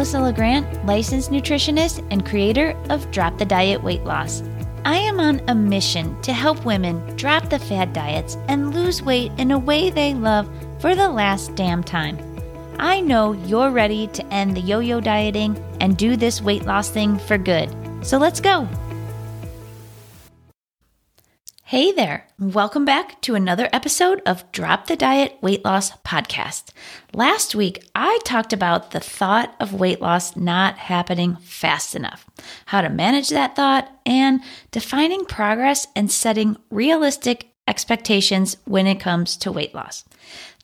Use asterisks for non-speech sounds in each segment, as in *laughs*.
Melissa LeGrand, licensed nutritionist and creator of Drop the Diet Weight Loss. I am on a mission to help women drop the fad diets and lose weight in a way they love for the last damn time. I know you're ready to end the yo yo dieting and do this weight loss thing for good. So let's go. Hey there, welcome back to another episode of Drop the Diet Weight Loss Podcast. Last week, I talked about the thought of weight loss not happening fast enough, how to manage that thought, and defining progress and setting realistic expectations when it comes to weight loss.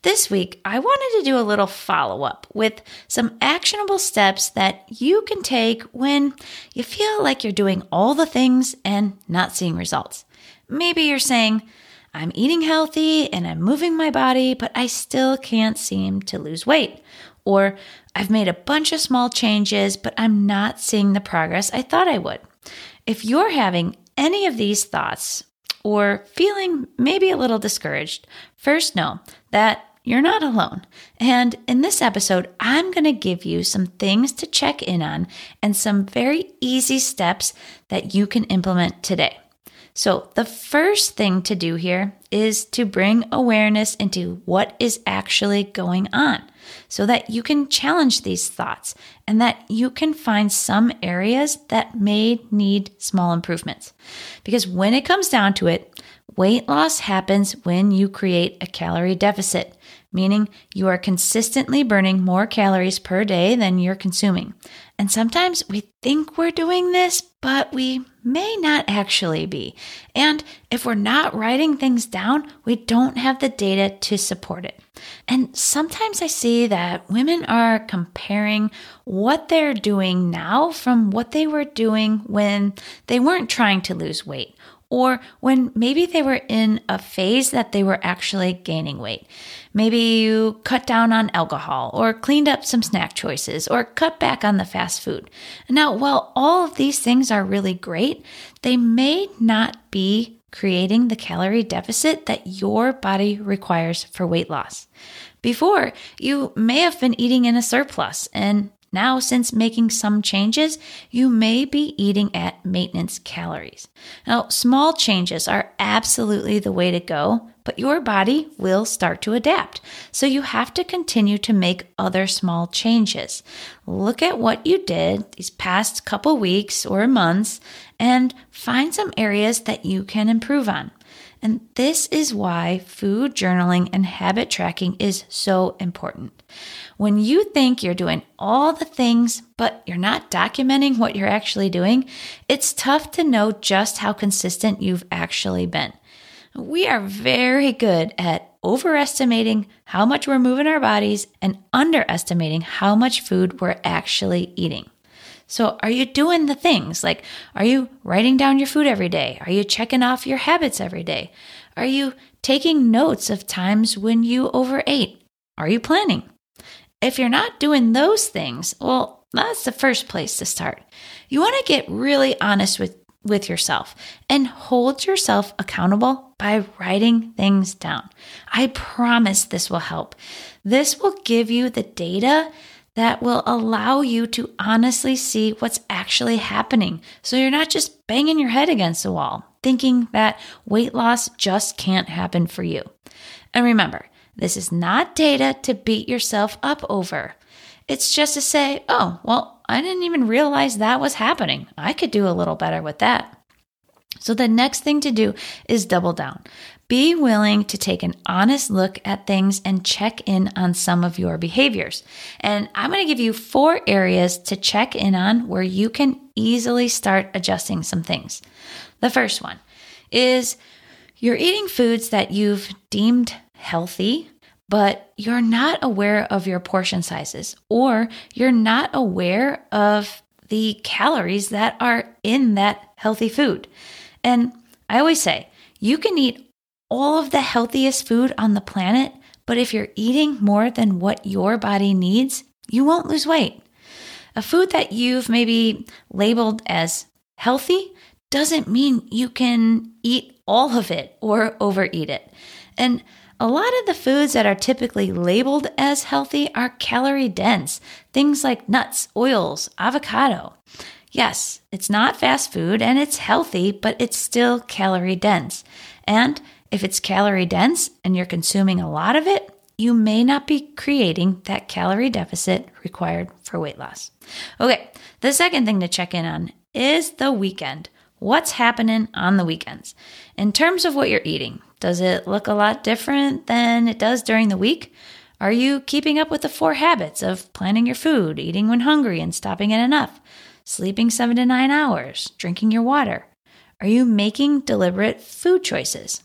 This week, I wanted to do a little follow up with some actionable steps that you can take when you feel like you're doing all the things and not seeing results. Maybe you're saying, I'm eating healthy and I'm moving my body, but I still can't seem to lose weight. Or I've made a bunch of small changes, but I'm not seeing the progress I thought I would. If you're having any of these thoughts or feeling maybe a little discouraged, first know that you're not alone. And in this episode, I'm going to give you some things to check in on and some very easy steps that you can implement today. So, the first thing to do here is to bring awareness into what is actually going on so that you can challenge these thoughts and that you can find some areas that may need small improvements. Because when it comes down to it, weight loss happens when you create a calorie deficit meaning you are consistently burning more calories per day than you're consuming. And sometimes we think we're doing this, but we may not actually be. And if we're not writing things down, we don't have the data to support it. And sometimes I see that women are comparing what they're doing now from what they were doing when they weren't trying to lose weight or when maybe they were in a phase that they were actually gaining weight. Maybe you cut down on alcohol, or cleaned up some snack choices, or cut back on the fast food. Now, while all of these things are really great, they may not be creating the calorie deficit that your body requires for weight loss. Before, you may have been eating in a surplus, and now, since making some changes, you may be eating at maintenance calories. Now, small changes are absolutely the way to go, but your body will start to adapt. So you have to continue to make other small changes. Look at what you did these past couple weeks or months and find some areas that you can improve on. And this is why food journaling and habit tracking is so important. When you think you're doing all the things, but you're not documenting what you're actually doing, it's tough to know just how consistent you've actually been. We are very good at overestimating how much we're moving our bodies and underestimating how much food we're actually eating. So, are you doing the things? Like, are you writing down your food every day? Are you checking off your habits every day? Are you taking notes of times when you overate? Are you planning? If you're not doing those things, well, that's the first place to start. You want to get really honest with, with yourself and hold yourself accountable by writing things down. I promise this will help. This will give you the data that will allow you to honestly see what's actually happening. So you're not just banging your head against the wall, thinking that weight loss just can't happen for you. And remember, this is not data to beat yourself up over. It's just to say, oh, well, I didn't even realize that was happening. I could do a little better with that. So the next thing to do is double down. Be willing to take an honest look at things and check in on some of your behaviors. And I'm going to give you four areas to check in on where you can easily start adjusting some things. The first one is you're eating foods that you've deemed healthy, but you're not aware of your portion sizes or you're not aware of the calories that are in that healthy food. And I always say, you can eat all of the healthiest food on the planet, but if you're eating more than what your body needs, you won't lose weight. A food that you've maybe labeled as healthy doesn't mean you can eat all of it or overeat it. And a lot of the foods that are typically labeled as healthy are calorie dense, things like nuts, oils, avocado. Yes, it's not fast food and it's healthy, but it's still calorie dense. And if it's calorie dense and you're consuming a lot of it, you may not be creating that calorie deficit required for weight loss. Okay, the second thing to check in on is the weekend. What's happening on the weekends? In terms of what you're eating, does it look a lot different than it does during the week? Are you keeping up with the four habits of planning your food, eating when hungry and stopping at enough, sleeping seven to nine hours, drinking your water? Are you making deliberate food choices?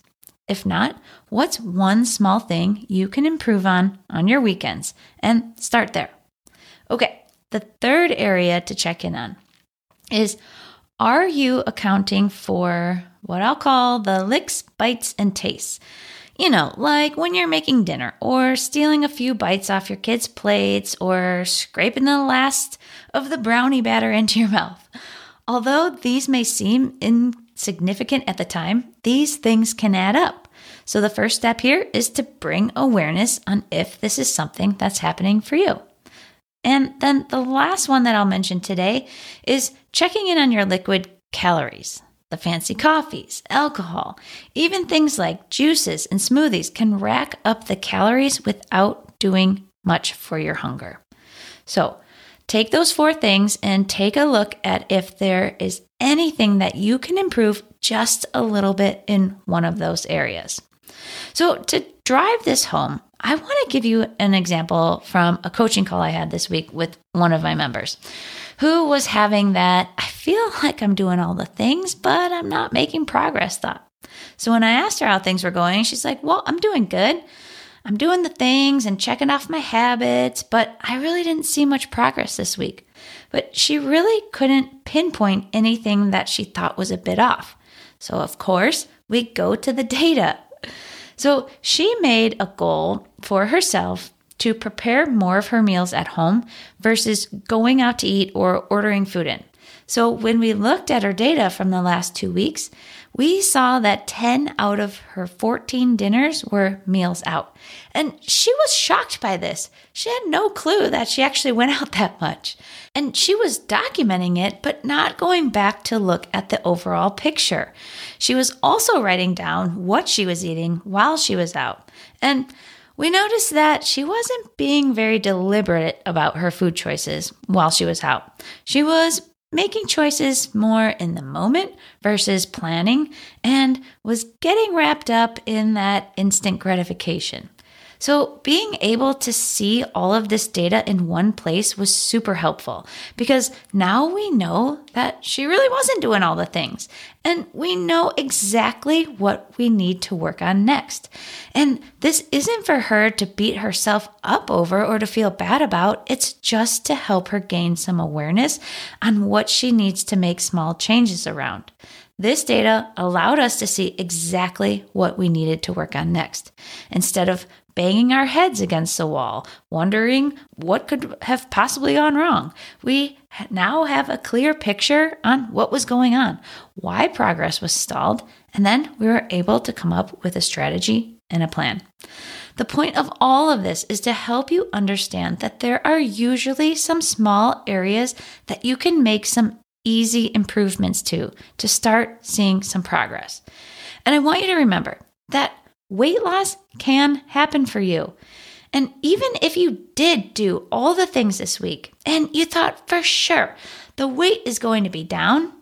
If not, what's one small thing you can improve on on your weekends? And start there. Okay, the third area to check in on is are you accounting for what I'll call the licks, bites, and tastes? You know, like when you're making dinner or stealing a few bites off your kids' plates or scraping the last of the brownie batter *laughs* into your mouth. Although these may seem insignificant at the time, these things can add up. So, the first step here is to bring awareness on if this is something that's happening for you. And then the last one that I'll mention today is checking in on your liquid calories. The fancy coffees, alcohol, even things like juices and smoothies can rack up the calories without doing much for your hunger. So, take those four things and take a look at if there is anything that you can improve just a little bit in one of those areas. So, to drive this home, I want to give you an example from a coaching call I had this week with one of my members who was having that I feel *laughs* like I'm doing all the things, but I'm not making progress thought. So, when I asked her how things were going, she's like, Well, I'm doing good. I'm doing the things and checking off my habits, but I really didn't see much progress this week. But she really couldn't pinpoint anything that she thought was a bit off. So, of course, we go to the data. So she made a goal for herself to prepare more of her meals at home versus going out to eat or ordering food in. So when we looked at her data from the last two weeks, we saw that 10 out of her 14 dinners were meals out. And she was shocked by this. She had no clue that she actually went *laughs* out that much. And she was documenting it, but not going back to look at the overall picture. She was also writing down what she was eating while she was out. And we noticed that she wasn't being very deliberate about her food choices while she was out. She was making choices more in the moment versus planning and was getting wrapped up in that instant gratification. So, being able to see all of this data in one place was super helpful because now we know that she really wasn't doing all the things. And we know exactly what we need to work on next. And this isn't for her to beat herself up over or to feel bad about, it's just to help her gain some awareness on what she needs to make small changes around. This data allowed us to see exactly what we needed to work on next. Instead of banging our heads against the wall, wondering what could have possibly gone wrong. We now have a clear picture on what was going on, why progress was stalled, and then we were able to come up with a strategy and a plan. The point of all of this is to help you understand that there are usually some small areas that you can make some easy improvements to to start seeing some progress. And I want you to remember that weight loss can happen for you. And even if you did do all the things this week and you thought for sure the weight is going to be down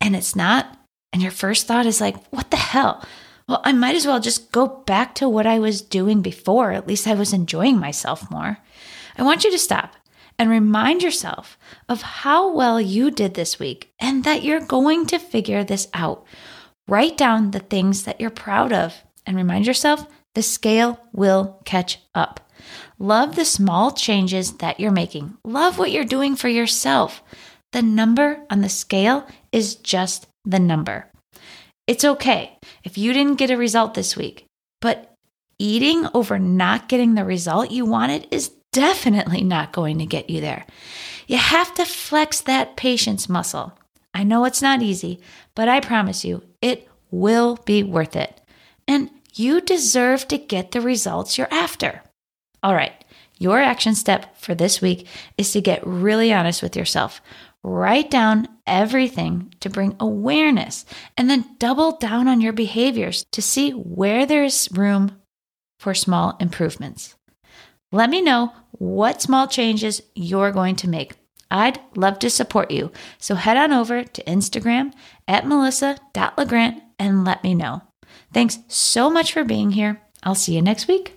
and it's not, and your first thought is like, what the hell? Well, I might as well just go back to what I was doing before. At least I was enjoying myself more. I want you to stop and remind yourself of how well you did this week and that you're going to figure this out. Write down the things that you're proud of and remind yourself the scale will catch up. Love the small changes that you're making. Love what you're doing for yourself. The number on the scale is just the number. It's okay if you didn't get a result this week, but eating over not getting the result you wanted is definitely not going to get you there. You have to flex that patience muscle. I know it's not easy, but I promise you, it will be worth it. And you deserve to get the results you're after. All right, your action step for this week is to get really honest with yourself. Write down everything to bring awareness and then double down on your behaviors to see where there is room for small improvements. Let me know what small changes you're going to make. I'd love to support you. So head on over to Instagram at melissa.legrand and let me know. Thanks so much for being here. I'll see you next week.